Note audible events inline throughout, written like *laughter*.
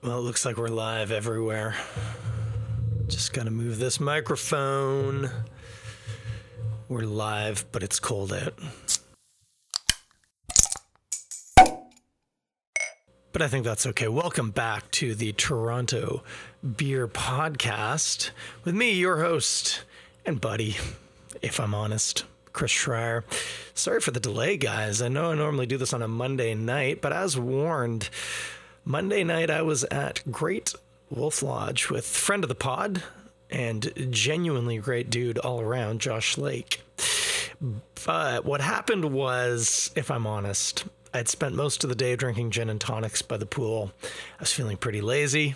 Well, it looks like we're live everywhere. Just gotta move this microphone. We're live, but it's cold out. But I think that's okay. Welcome back to the Toronto Beer Podcast with me, your host and buddy, if I'm honest, Chris Schreier. Sorry for the delay, guys. I know I normally do this on a Monday night, but as warned, Monday night I was at Great Wolf Lodge with friend of the pod and genuinely great dude all around, Josh Lake. But what happened was, if I'm honest, I'd spent most of the day drinking gin and tonics by the pool. I was feeling pretty lazy.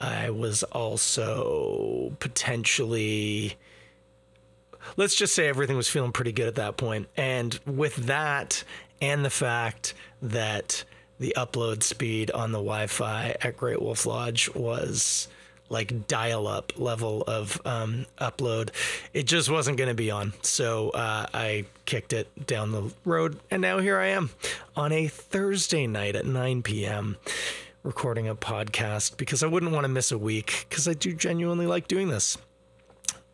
I was also potentially let's just say everything was feeling pretty good at that point. And with that, and the fact that the upload speed on the Wi Fi at Great Wolf Lodge was like dial up level of um, upload, it just wasn't going to be on. So uh, I kicked it down the road. And now here I am on a Thursday night at 9 p.m. recording a podcast because I wouldn't want to miss a week because I do genuinely like doing this.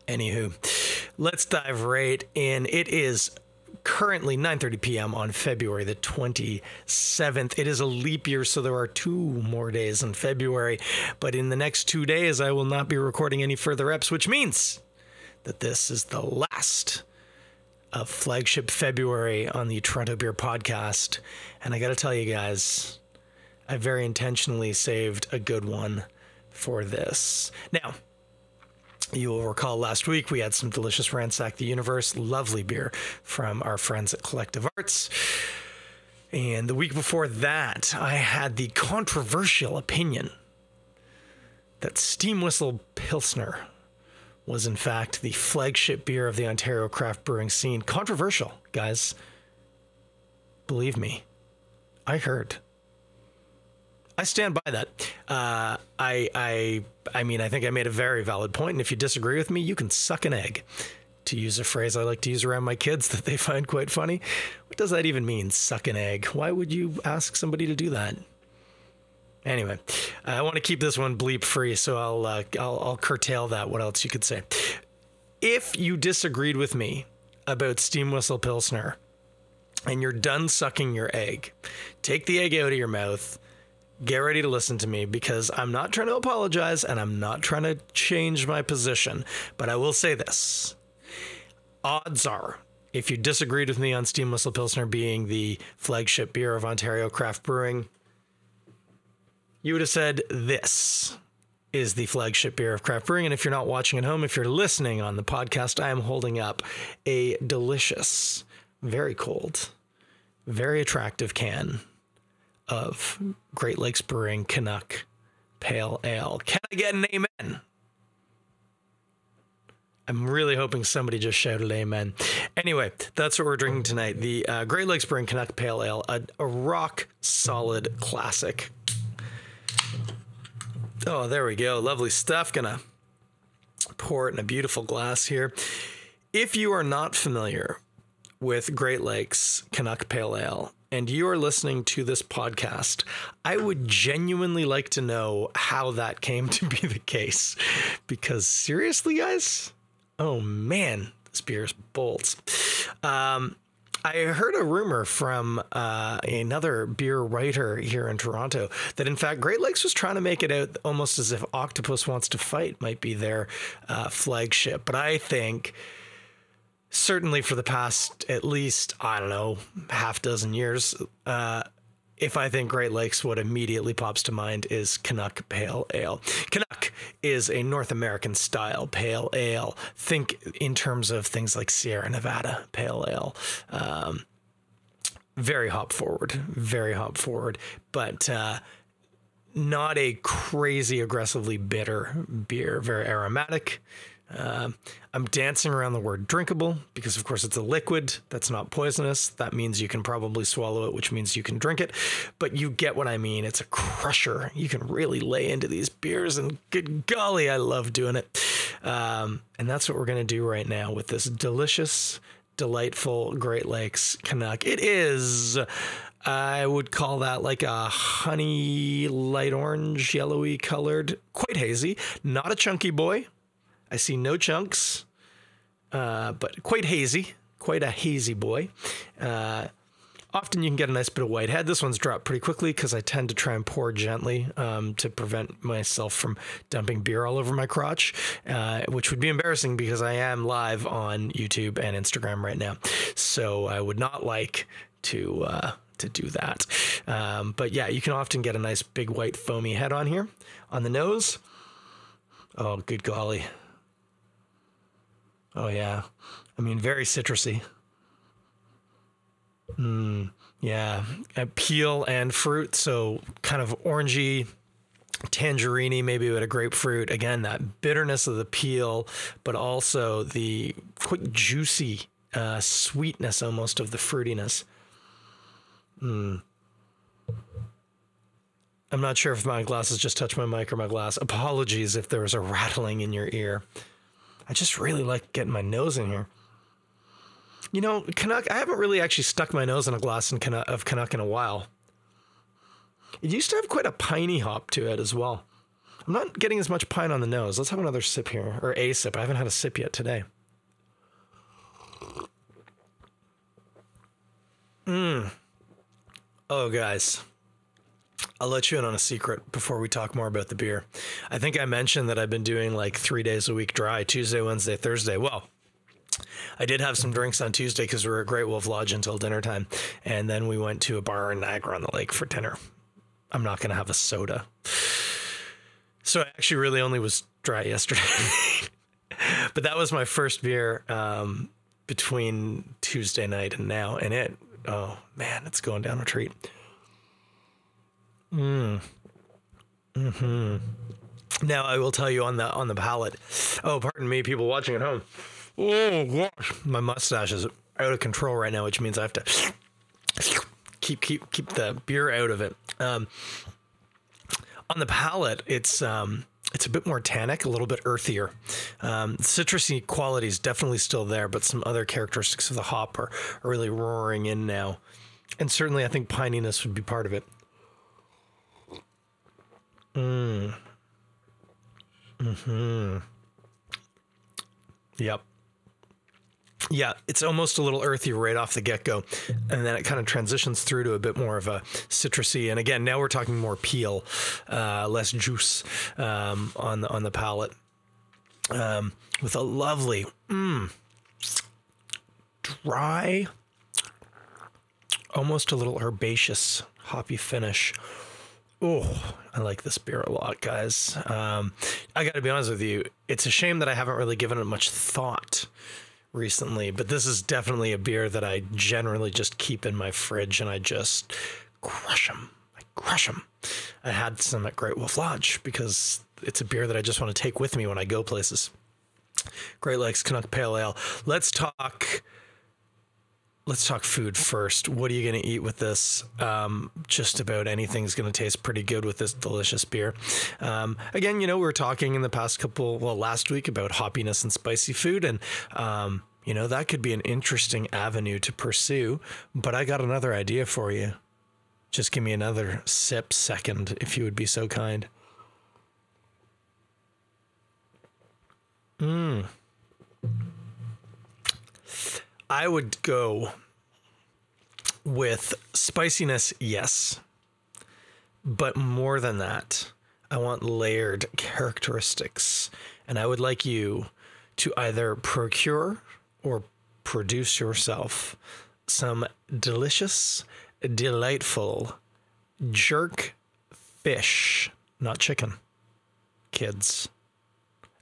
Anywho, let's dive right in. It is currently 9:30 p.m. on February the 27th. It is a leap year, so there are two more days in February. But in the next two days, I will not be recording any further eps, which means that this is the last of flagship February on the Toronto Beer Podcast. And I got to tell you guys, I very intentionally saved a good one for this. Now, you will recall last week we had some delicious Ransack the Universe, lovely beer from our friends at Collective Arts. And the week before that, I had the controversial opinion that Steam Whistle Pilsner was, in fact, the flagship beer of the Ontario craft brewing scene. Controversial, guys. Believe me, I heard. I stand by that. Uh, I, I, I mean, I think I made a very valid point, and if you disagree with me, you can suck an egg. To use a phrase I like to use around my kids *laughs* that they find quite funny. What does that even mean, suck an egg? Why would you ask somebody to do that? Anyway, I want to keep this one bleep free, so I'll, uh, I'll, I'll curtail that. What else you could say? If you disagreed with me about Steam Whistle Pilsner, and you're done sucking your egg, take the egg out of your mouth get ready to listen to me because I'm not trying to apologize and I'm not trying to change my position. But I will say this odds are, if you disagreed with me on Steam Whistle Pilsner being the flagship beer of Ontario craft brewing, you would have said this is the flagship beer of craft brewing. And if you're not watching at home, if you're listening on the podcast, I am holding up a delicious, very cold, very attractive can of Great Lakes Brewing Canuck Pale Ale. Can I get an amen? I'm really hoping somebody just shouted amen. Anyway, that's what we're drinking tonight. The uh, Great Lakes Brewing Canuck Pale Ale, a, a rock solid classic. Oh, there we go. Lovely stuff. Gonna pour it in a beautiful glass here. If you are not familiar with Great Lakes Canuck Pale Ale, and you are listening to this podcast, I would genuinely like to know how that came to be the case. Because seriously, guys, oh man, is bolts. Um, I heard a rumor from uh, another beer writer here in Toronto that, in fact, Great Lakes was trying to make it out almost as if Octopus Wants to Fight might be their uh, flagship. But I think certainly for the past at least I don't know half dozen years, uh, if I think Great Lakes, what immediately pops to mind is Canuck Pale Ale. Canuck is a North American style pale ale. Think in terms of things like Sierra Nevada Pale Ale. Um, very hop forward, very hop forward, but uh, not a crazy aggressively bitter beer. Very aromatic. Uh, I'm dancing around the word drinkable because, of course, it's a liquid that's not poisonous. That means you can probably swallow it, which means you can drink it. But you get what I mean. It's a crusher. You can really lay into these beers, and good golly, I love doing it. Um, and that's what we're going to do right now with this delicious, delightful Great Lakes Canuck. It is I would call that like a honey light orange, yellowy colored, quite hazy. Not a chunky boy. I see no chunks, uh, but quite hazy, quite a hazy boy. Uh, often you can get a nice bit of white head. This one's dropped pretty quickly because I tend to try and pour gently um, to prevent myself from dumping beer all over my crotch, uh, which would be embarrassing because I am live on YouTube and Instagram right now. So I would not like to. Uh, to do that. Um, but yeah, you can often get a nice big white foamy head on here. On the nose, oh, good golly. Oh, yeah. I mean, very citrusy. Mm, yeah, peel and fruit, so kind of orangey, tangerine, maybe with a grapefruit. Again, that bitterness of the peel, but also the quite juicy uh, sweetness almost of the fruitiness. Mm. I'm not sure if my glasses just touched my mic or my glass. Apologies if there was a rattling in your ear. I just really like getting my nose in here. You know, Canuck, I haven't really actually stuck my nose in a glass in Canuck, of Canuck in a while. It used to have quite a piney hop to it as well. I'm not getting as much pine on the nose. Let's have another sip here, or a sip. I haven't had a sip yet today. Mmm. Oh, guys. I'll let you in on a secret before we talk more about the beer. I think I mentioned that I've been doing like three days a week dry Tuesday, Wednesday, Thursday. Well, I did have some drinks on Tuesday because we were at Great Wolf Lodge until dinner time. And then we went to a bar in Niagara on the lake for dinner. I'm not going to have a soda. So I actually really only was dry *laughs* yesterday. but that was my first beer um, between Tuesday night and now. And it, oh man, it's going down a treat. Mm. Hmm. Now I will tell you on the on the palate. Oh, pardon me, people watching at home. Oh gosh, my mustache is out of control right now, which means I have to keep keep keep the beer out of it. Um, on the palate, it's um, it's a bit more tannic, a little bit earthier. Um, citrusy quality is definitely still there, but some other characteristics of the hop are, are really roaring in now. And certainly, I think pininess would be part of it. Mm. Hmm. Yep. Yeah, it's almost a little earthy right off the get go. And then it kind of transitions through to a bit more of a citrusy. And again, now we're talking more peel, uh, less juice um, on, the, on the palate. Um, with a lovely, mm, dry, almost a little herbaceous, hoppy finish. Oh, I like this beer a lot, guys. Um, I got to be honest with you. It's a shame that I haven't really given it much thought recently, but this is definitely a beer that I generally just keep in my fridge and I just crush them. I crush them. I had some at Great Wolf Lodge because it's a beer that I just want to take with me when I go places. Great Lakes Canuck Pale Ale. Let's talk. Let's talk food first. What are you going to eat with this? Um, just about anything's going to taste pretty good with this delicious beer. Um, again, you know, we were talking in the past couple, well, last week about hoppiness and spicy food, and um, you know that could be an interesting avenue to pursue. But I got another idea for you. Just give me another sip second, if you would be so kind. Mmm. I would go with spiciness, yes. But more than that, I want layered characteristics. And I would like you to either procure or produce yourself some delicious, delightful jerk fish, not chicken, kids.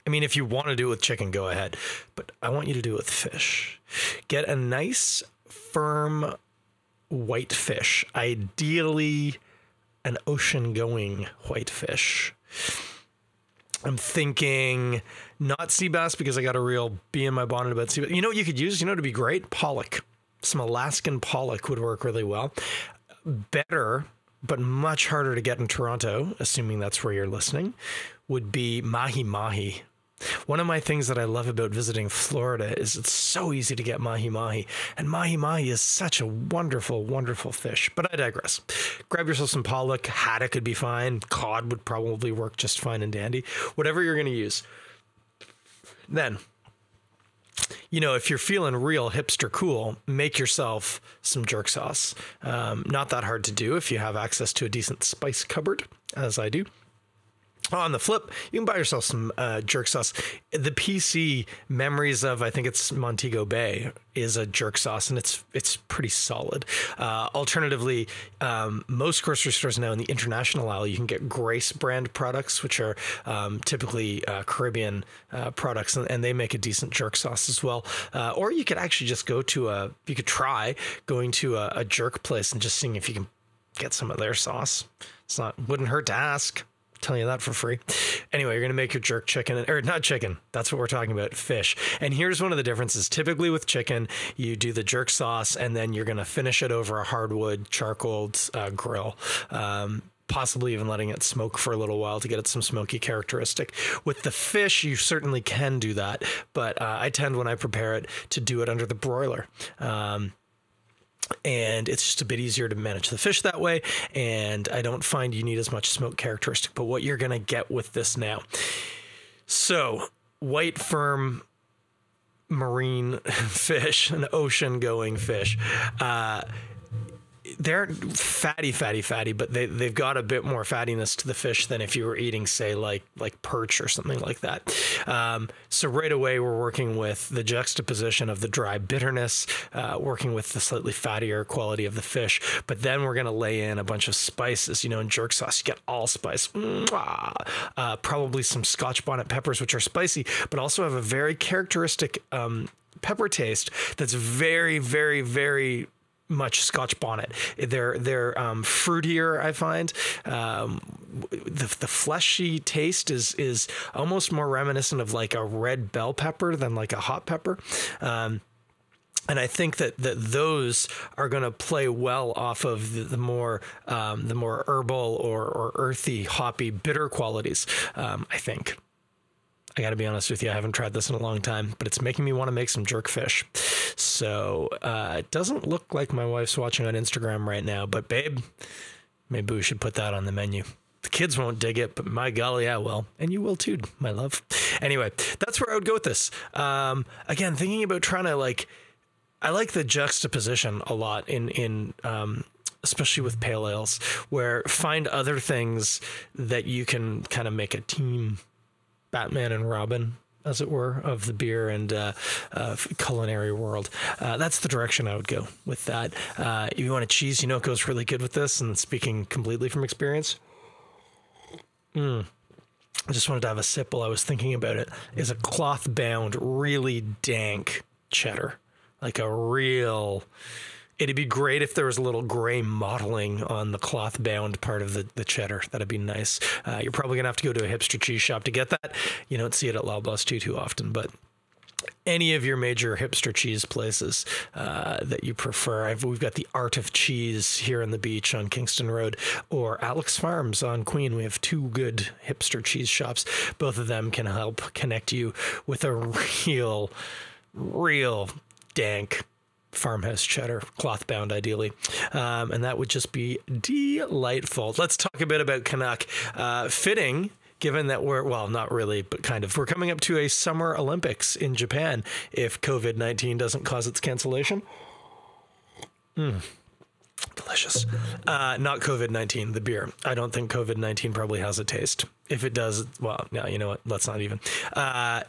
I mean, if you want to do it with chicken, go ahead. But I want you to do it with fish. Get a nice, firm white fish, ideally an ocean going white fish. I'm thinking not sea bass because I got a real bee in my bonnet about sea bass. You know what you could use? You know to be great? Pollock. Some Alaskan pollock would work really well. Better, but much harder to get in Toronto, assuming that's where you're listening, would be mahi mahi. One of my things that I love about visiting Florida is it's so easy to get mahi mahi, and mahi mahi is such a wonderful, wonderful fish. But I digress. Grab yourself some pollock, haddock could be fine, cod would probably work just fine and dandy, whatever you're going to use. Then, you know, if you're feeling real hipster cool, make yourself some jerk sauce. Um, not that hard to do if you have access to a decent spice cupboard, as I do. On the flip, you can buy yourself some uh, jerk sauce. The PC Memories of I think it's Montego Bay is a jerk sauce, and it's it's pretty solid. Uh, alternatively, um, most grocery stores now in the international aisle you can get Grace brand products, which are um, typically uh, Caribbean uh, products, and, and, they make a decent jerk sauce as well. Uh, or you could actually just go to a you could try going to a, a jerk place and just seeing if you can get some of their sauce. It's not wouldn't hurt to ask telling you that for free. Anyway, you're going to make your jerk chicken, or not chicken. That's what we're talking about, fish. And here's one of the differences. Typically with chicken, you do the jerk sauce and then you're going to finish it over a hardwood charcoal uh, grill. Um, possibly even letting it smoke for a little while to get it some smoky characteristic. With the fish, you certainly can do that, but uh, I tend when I prepare it to do it under the broiler. Um, and it's just a bit easier to manage the fish that way. And I don't find you need as much smoke characteristic, but what you're going to get with this now. So, white firm marine *laughs* fish, an ocean going fish. Uh, they're fatty, fatty, fatty, but they they've got a bit more fattiness to the fish than if you were eating, say, like like perch or something like that. Um, so right away, we're working with the juxtaposition of the dry bitterness, uh, working with the slightly fattier quality of the fish, but then we're gonna lay in a bunch of spices. You know, in jerk sauce, you get allspice, uh, probably some Scotch bonnet peppers, which are spicy, but also have a very characteristic um, pepper taste that's very, very, very much Scotch bonnet. They're they're um, fruitier. I find um, the the fleshy taste is is almost more reminiscent of like a red bell pepper than like a hot pepper. Um, and I think that, that those are going to play well off of the, the more um, the more herbal or, or earthy, hoppy, bitter qualities. Um, I think. I got to be honest with you, I haven't tried this in a long time, but it's making me want to make some jerk fish. So uh, it doesn't look like my wife's watching on Instagram right now, but babe, maybe we should put that on the menu. The kids won't dig it, but my golly, I will. And you will too, my love. Anyway, that's where I would go with this. Um, again, thinking about trying to like, I like the juxtaposition a lot in, in, um, especially with pale ales, where find other things that you can kind of make a team Batman and Robin, as it were, of the beer and uh, uh, culinary world. Uh, that's the direction I would go with that. Uh, if you want a cheese, you know it goes really good with this. And speaking completely from experience, mm, I just wanted to have a sip while I was thinking about it. Is a cloth bound, really dank cheddar, like a real It'd be great if there was a little gray mottling on the cloth bound part of the, the cheddar. That'd be nice. Uh, you're probably going to have to go to a hipster cheese shop to get that. You don't see it at Loblaws too, too often, but any of your major hipster cheese places uh, that you prefer. I've, we've got the Art of Cheese here on the beach on Kingston Road, or Alex Farms on Queen. We have two good hipster cheese shops. Both of them can help connect you with a *laughs* real, real dank farmhouse cheddar, cloth bound ideally. Um, and that would just be delightful. Let's talk a bit about Canuck. Uh, fitting given that we're well not really but kind of we're coming up to a summer olympics in japan if covid-19 doesn't cause its cancellation mm. delicious uh, not covid-19 the beer i don't think covid-19 probably has a taste if it does well now you know what let's not even uh,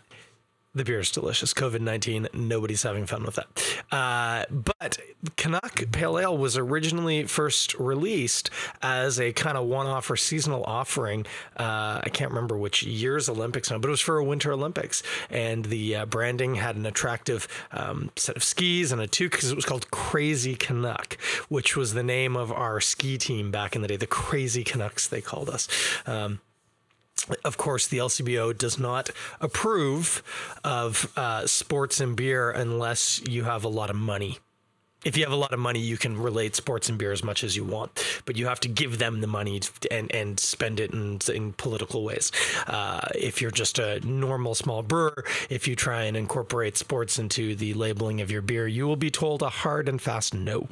the beer is delicious. COVID 19, nobody's having fun with that. Uh, but Canuck Pale Ale was originally first released as a kind of one off or seasonal offering. Uh, I can't remember which year's Olympics now, but it was for a Winter Olympics. And the uh, branding had an attractive um, set of skis and a toque because it was called Crazy Canuck, which was the name of our ski team back in the day. The Crazy Canucks, they called us. Um, of course, the LCBO does not approve of uh, sports and beer unless you have a lot of money. if you have a lot of money, you can relate sports and beer as much as you want, but you have to give them the money and, and spend it in, in political ways. Uh, if you're just a normal small brewer, if you try and incorporate sports into the labeling of your beer, you will be told a hard and fast no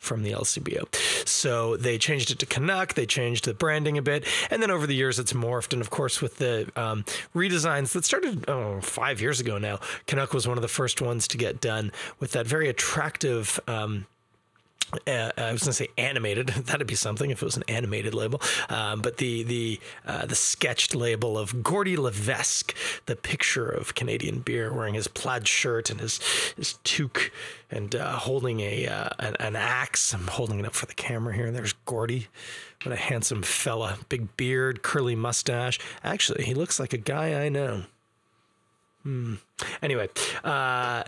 from the LCBO. So they changed it to Canuck. They changed the branding a bit, and then over the years it's morphed. And of course, with the um, redesigns that started oh, five years ago now, Canuck was one of the first ones to get done with that very attractive. Um, uh, I was going to say animated. *laughs* That'd be something if it was an animated label. Um, but the the uh, the sketched label of Gordy Levesque, the picture of Canadian beer, wearing his plaid shirt and his his toque, and uh, holding a uh, an, an, axe. I'm holding it up for the camera here. There's Gordy. What a handsome fella! Big beard, curly mustache. Actually, he looks like a guy I know. Hmm. Anyway, uh,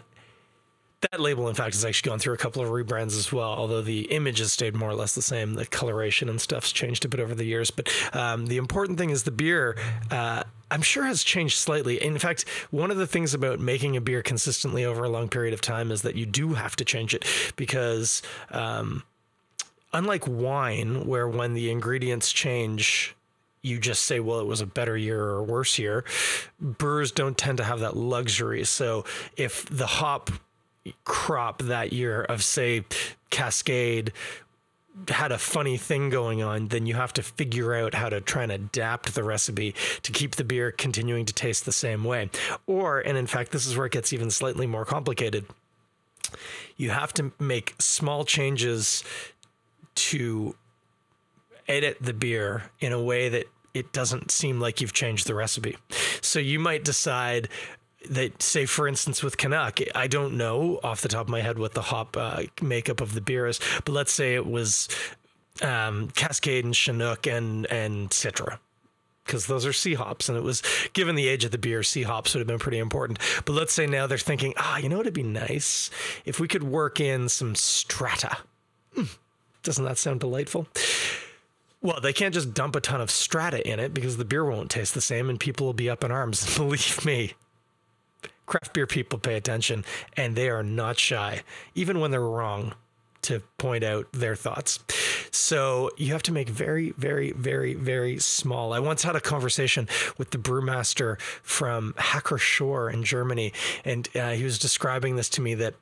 that label, in fact, has actually gone through a couple of rebrands as well. Although the image has stayed more or less the same, the coloration and stuff's changed a bit over the years. But um, the important thing is the beer. Uh, I'm sure has changed slightly. In fact, one of the things about making a beer consistently over a long period of time is that you do have to change it because, um, unlike wine, where when the ingredients change, you just say, well, it was a better year or a worse year. Brewers don't tend to have that luxury. So if the hop crop that year of say Cascade had a funny thing going on, then you have to figure out how to try and adapt the recipe to keep the beer continuing to taste the same way. Or, and in fact, this is where it gets even slightly more complicated. You have to make small changes to edit the beer in a way that it doesn't seem like you've changed the recipe. So you might decide, that say for instance with Canuck, I don't know off the top of my head what the hop uh, makeup of the beer is, but let's say it was um, Cascade and Chinook and and Citra. Because those are C hops, and it was given the age of the beer, C hops would have been pretty important. But let's say now they're thinking, ah, you know what would be nice if we could work in some strata. Hmm, doesn't that sound delightful? Well, they can't just dump a ton of strata in it because the beer won't taste the same and people will be up in arms. *laughs* Believe me, craft beer people pay attention and they are not shy, even when they're wrong, to point out their thoughts. So you have to make very, very, very, very small. I once had a conversation with the brewmaster from Hacker-Pschorr in Germany, and uh, he was describing this to me that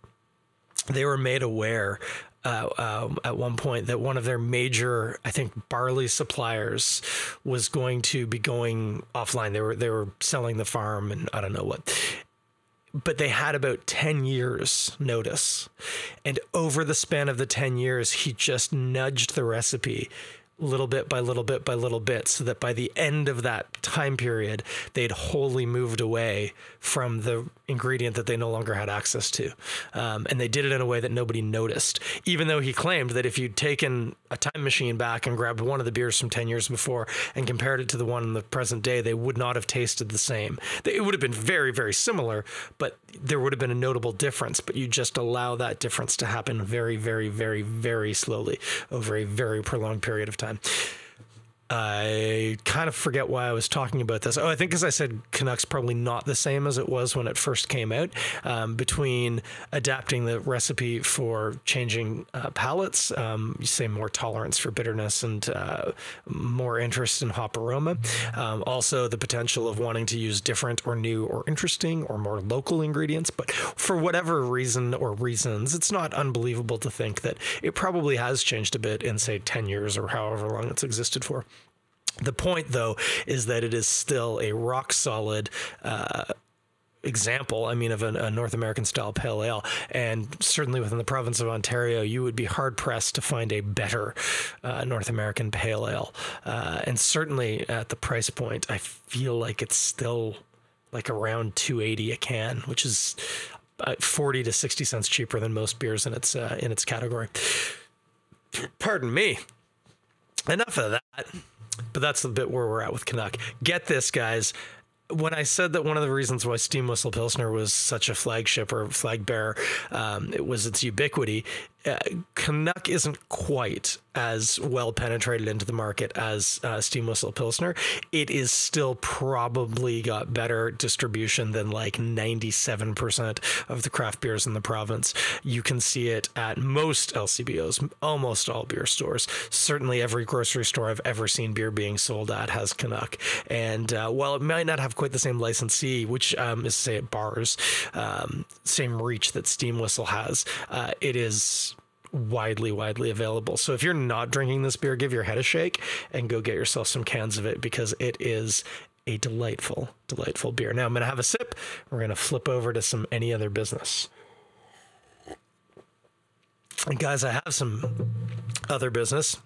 they were made aware uh, um, at one point that one of their major, I think, barley suppliers was going to be going offline. They were they were selling the farm, and I don't know what but they had about 10 years notice. And over the span of the 10 years, he just nudged the recipe little bit by little bit by little bit so that by the end of that time period they'd wholly moved away from the ingredient that they no longer had access to. Um, and they did it in a way that nobody noticed even though he claimed that if you'd taken a time machine back and grabbed one of the beers from 10 years before and compared it to the one in the present day they would not have tasted the same. It would have been very very similar but there would have been a notable difference but you just allow that difference to happen very very very very slowly over a very prolonged period of time time. I kind of forget why I was talking about this. Oh, I think, as I said, Canuck's probably not the same as it was when it first came out. Um, between adapting the recipe for changing uh, palates, um, you say more tolerance for bitterness and uh, more interest in hop aroma. Um, also, the potential of wanting to use different or new or interesting or more local ingredients. But for whatever reason or reasons, it's not unbelievable to think that it probably has changed a bit in, say, 10 years or however long it's existed for. The point, though, is that it is still a rock solid. Uh, example, I mean, of a, North American style pale ale. And certainly within the province of Ontario, you would be hard pressed to find a better uh, North American pale ale. Uh, and certainly at the price point, I feel like it's still like around 280 a can, which is uh, 40 to 60 cents cheaper than most beers in its uh, in its category. Pardon me. Enough of that. But that's the bit where we're at with Canuck. Get this, guys. When I said that one of the reasons why Steam Whistle Pilsner was such a flagship or flag bearer, um, it was its ubiquity. Uh, Canuck isn't quite as well penetrated into the market as uh, Steam Whistle Pilsner. It is still probably got better distribution than like 97% of the craft beers in the province. You can see it at most LCBOs, almost all beer stores. Certainly, every grocery store I've ever seen beer being sold at has Canuck. And uh, while it might not have quite the same licensee, which um, is to say at bars, um, same reach that Steam Whistle has, uh, it is widely, widely available. So if you're not drinking this beer, give your head a shake and go get yourself some cans of it because it is a delightful, delightful beer. Now I'm going to have a sip. We're going to flip over to some any other business. And guys, I have some other business.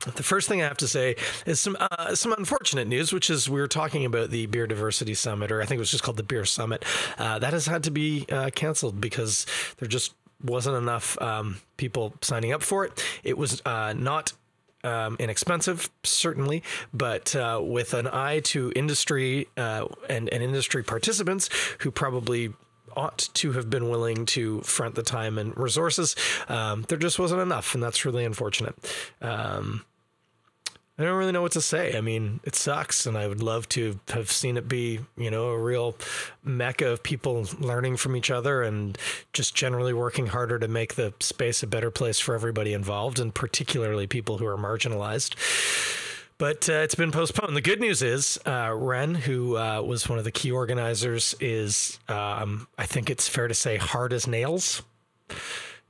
The first thing I have to say is some uh, some unfortunate news, which is we were talking about the Beer Diversity Summit, or I think it was just called the Beer Summit. Uh, that has had to be uh, canceled because they're just wasn't enough um, people signing up for it. It was uh, not um, inexpensive, certainly, but uh, with an eye to industry uh, and, and industry participants who probably ought to have been willing to front the time and resources, um, there just wasn't enough, and that's really unfortunate. Um, I don't really know what to say. I mean, it sucks, and I would love to have seen it be, you know, a real mecca of people learning from each other and just generally working harder to make the space a better place for everybody involved, and particularly people who are marginalized. But uh, it's been postponed. The good news is, uh, Ren, who uh, was one of the key organizers, is, um, I think it's fair to say, hard as nails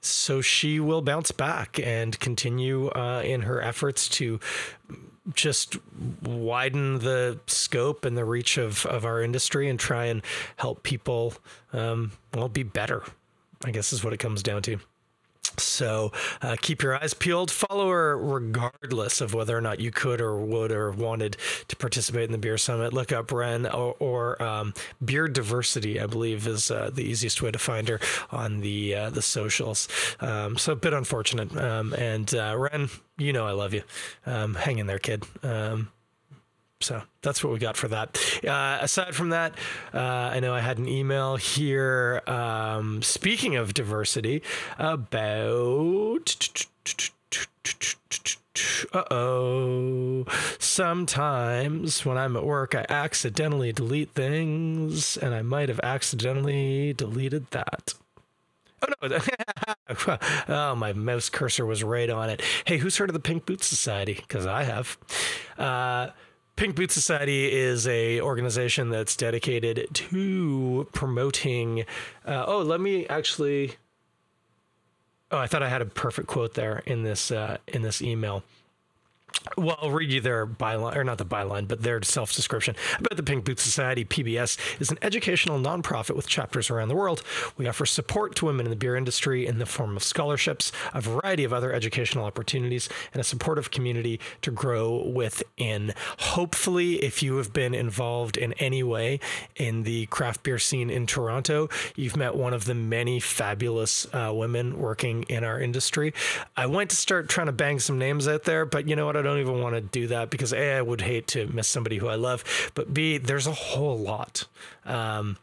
so she will bounce back and continue uh, in her efforts to just widen the scope and the reach of, of our industry and try and help people um, well be better i guess is what it comes down to so uh, keep your eyes peeled. Follow her regardless of whether or not you could or would or wanted to participate in the beer summit. Look up Ren or, or um, Beer Diversity, I believe, is uh, the easiest way to find her on the uh, the socials. Um, so a bit unfortunate. Um, and uh, Ren, you know I love you. Um, hang in there, kid. So that's what we got for that. Uh, aside from that, uh, I know I had an email here. Um, speaking of diversity, about. Uh oh. Sometimes when I'm at work, I accidentally delete things, and I might have accidentally deleted that. Oh no! *laughs* oh, my mouse cursor was right on it. Hey, who's heard of the Pink Boots Society? Because I have. Uh, Pink Boot Society is a organization that's dedicated to promoting. Uh, oh, let me actually. Oh, I thought I had a perfect quote there in this uh, in this email. Well, I'll read you their byline, or not the byline, but their self description about the Pink Boots Society. PBS is an educational nonprofit with chapters around the world. We offer support to women in the beer industry in the form of scholarships, a variety of other educational opportunities, and a supportive community to grow within. Hopefully, if you have been involved in any way in the craft beer scene in Toronto, you've met one of the many fabulous uh, women working in our industry. I went to start trying to bang some names out there, but you know what? I don't even want to do that because A, I would hate to miss somebody who I love, but B, there's a whole lot. Um,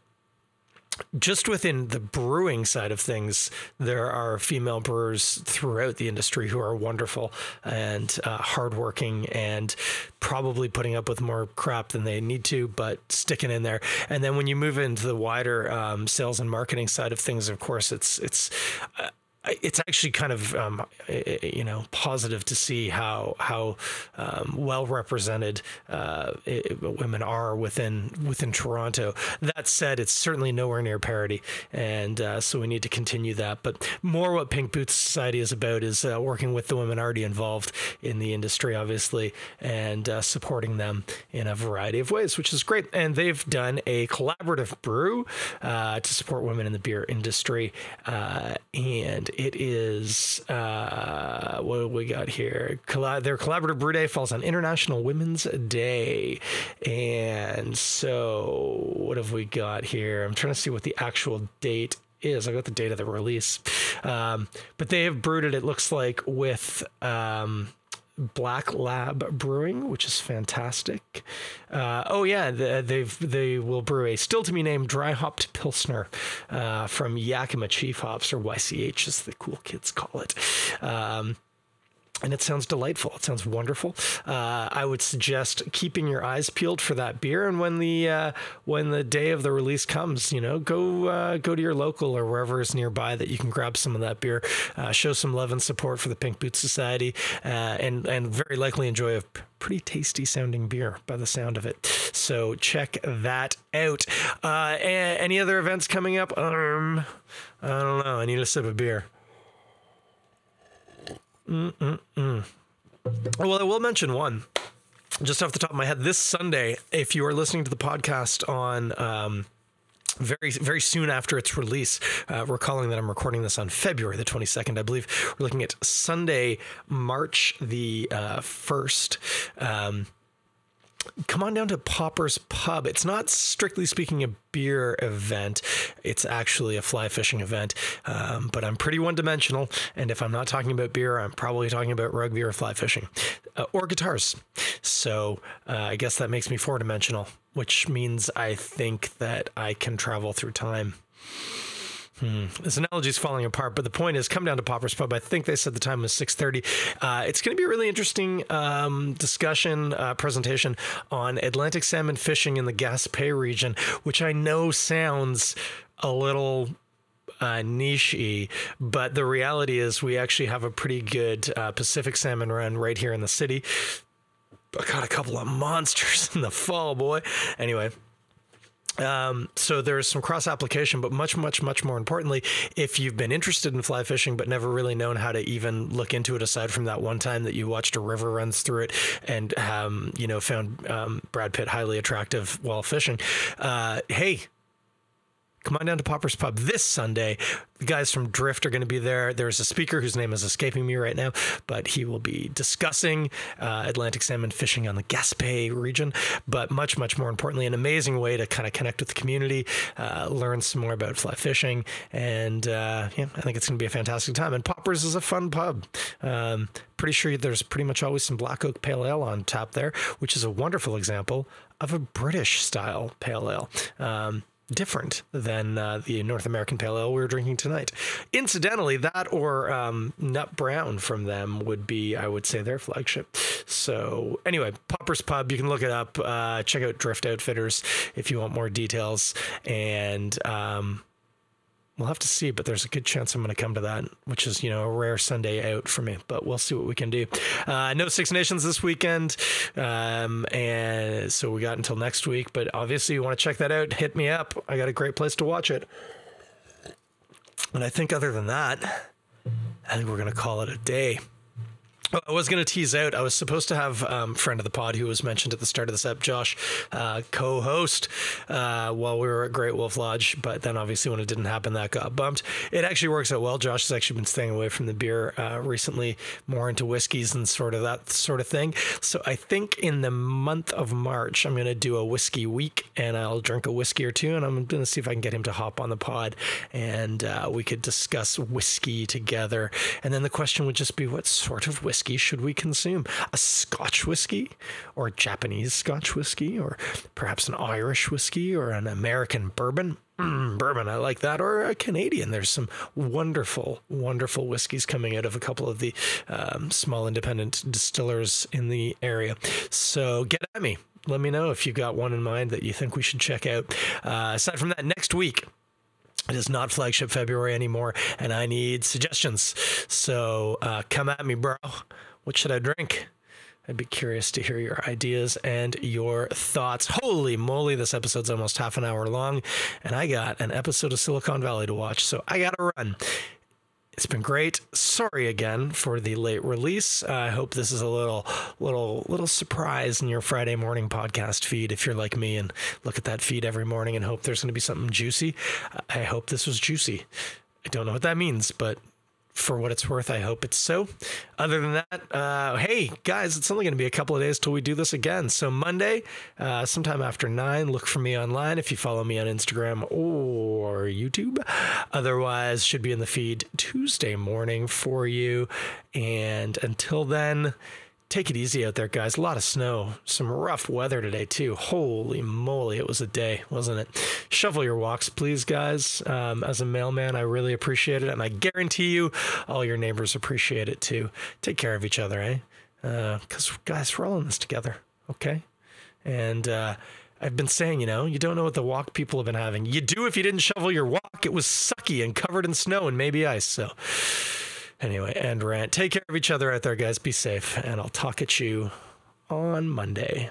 just within the brewing side of things, there are female brewers throughout the industry who are wonderful and uh, hardworking and probably putting up with more crap than they need to, but sticking in there. And then when you move into the wider um, sales and marketing side of things, of course, it's it's. Uh, it's actually kind of um, you know positive to see how how um, well represented uh, women are within within Toronto. That said, it's certainly nowhere near parity, and uh, so we need to continue that. But more, what Pink Boots Society is about is uh, working with the women already involved in the industry, obviously, and uh, supporting them in a variety of ways, which is great. And they've done a collaborative brew uh, to support women in the beer industry, uh, and it is uh, what we got here. Colla- their collaborative brew day falls on International Women's Day, and so what have we got here? I'm trying to see what the actual date is. I got the date of the release, um, but they have brewed it. It looks like with um, Black Lab Brewing, which is fantastic. Uh, oh yeah, they've they will brew a still to be named dry hopped pilsner uh, from Yakima Chief Hops or YCH as the cool kids call it. Um, and it sounds delightful. It sounds wonderful. Uh, I would suggest keeping your eyes peeled for that beer, and when the uh, when the day of the release comes, you know, go uh, go to your local or wherever is nearby that you can grab some of that beer. Uh, show some love and support for the Pink Boot Society, uh, and and very likely enjoy a pretty tasty sounding beer by the sound of it. So check that out. Uh, any other events coming up? Um, I don't know. I need a sip of beer. Mm-mm-mm. Well, I will mention one just off the top of my head. This Sunday, if you are listening to the podcast on. Um, very very soon after its release uh, recalling that i'm recording this on february the 22nd i believe we're looking at sunday march the uh, 1st um, come on down to Popper's Pub. It's not strictly speaking a beer event, it's actually a fly fishing event. Um, but I'm pretty one dimensional. And if I'm not talking about beer, I'm probably talking about rugby or fly fishing uh, or guitars. So uh, I guess that makes me four dimensional, which means I think that I can travel through time. Hmm. This analogy is falling apart, but the point is, come down to Popper's Pub. I think they said the time was six thirty. Uh, it's going to be a really interesting um, discussion uh, presentation on Atlantic salmon fishing in the Gaspé region, which I know sounds a little uh, but the reality is we actually have a pretty good uh, Pacific salmon run right here in the city. I caught a couple of monsters *laughs* in the fall, boy. Anyway, um, so there's some cross application, but much, much, much more importantly, if you've been interested in fly fishing but never really known how to even look into it, aside from that one time that you watched a river runs through it and um, you know found um, Brad Pitt highly attractive while fishing, uh, hey, come on down to Popper's Pub this Sunday. The guys from Drift are going to be there. There's a speaker whose name is escaping me right now, but he will be discussing uh, Atlantic salmon fishing on the Gaspé region. But much, much more importantly, an amazing way to kind of connect with the community, uh, learn some more about fly fishing, and uh, yeah, I think it's going to be a fantastic time. And Poppers is a fun pub. Um, pretty sure there's pretty much always some Black Oak Pale Ale on tap there, which is a wonderful example of a British style pale ale. Um, different than uh, the North American Pale Ale we are drinking tonight. Incidentally, that or um, Nut Brown from them would be, I would say, their flagship. So, anyway, Popper's Pub, you can look it up. Uh, check out Drift Outfitters if you want more details. And um, We'll have to see, but there's a good chance I'm going to come to that, which is, you know, a rare Sunday out for me, but we'll see what we can do. Uh, no Six Nations this weekend. Um, and so we got until next week, but obviously you want to check that out, hit me up. I got a great place to watch it. And I think other than that, I think we're going to call it a day. I was going to tease out. I was supposed to have um, friend of the pod who was mentioned at the start of this ep, Josh, uh, co-host uh, while we were at Great Wolf Lodge. But then obviously when it didn't happen, that got bumped. It actually works out well. Josh has actually been staying away from the beer uh, recently, more into whiskeys and sort of that sort of thing. So I think in the month of March, I'm going to do a whiskey week, and I'll drink a whiskey or two, and I'm going to see if I can get him to hop on the pod, and uh, we could discuss whiskey together. And then the question would just be, what sort of whiskey? Whiskey should we consume? A Scotch whiskey, or a Japanese Scotch whiskey, or perhaps an Irish whiskey, or an American bourbon? Mm, bourbon, I like that. Or a Canadian. There's some wonderful, wonderful whiskeys coming out of a couple of the um, small independent distillers in the area. So get at me. Let me know if you've got one in mind that you think we should check out. Uh, aside from that, next week, it is not flagship February anymore, and I need suggestions. So uh, come at me, bro. What should I drink? I'd be curious to hear your ideas and your thoughts. Holy moly, this episode's almost half an hour long, and I got an episode of Silicon Valley to watch, so I gotta run. It's been great. Sorry again for the late release. Uh, I hope this is a little, little, little surprise in your Friday morning podcast feed. If you're like me and look at that feed every morning and hope there's going to be something juicy, I hope this was juicy. I don't know what that means, but for what it's worth. I hope it's so. Other than that, uh, hey guys, it's only going to be a couple of days till we do this again. So Monday, uh, sometime after nine, look for me online if you follow me on Instagram or YouTube. Otherwise, should be in the feed Tuesday morning for you. And until then, take it easy out there, guys. A lot of snow, some rough weather today, too. Holy moly, it was a day, wasn't it? Shovel your walks, please, guys. Um, as a mailman, I really appreciate it. And I guarantee you, all your neighbors appreciate it, too. Take care of each other, eh? Because, uh, guys, we're all in this together, okay? And, uh, I've been saying, you know, you don't know what the walk people have been having. You do if you didn't shovel your walk. It was sucky and covered in snow and maybe ice. So, Anyway, and rant. Take care of each other out there, guys. Be safe, and I'll talk at you on Monday.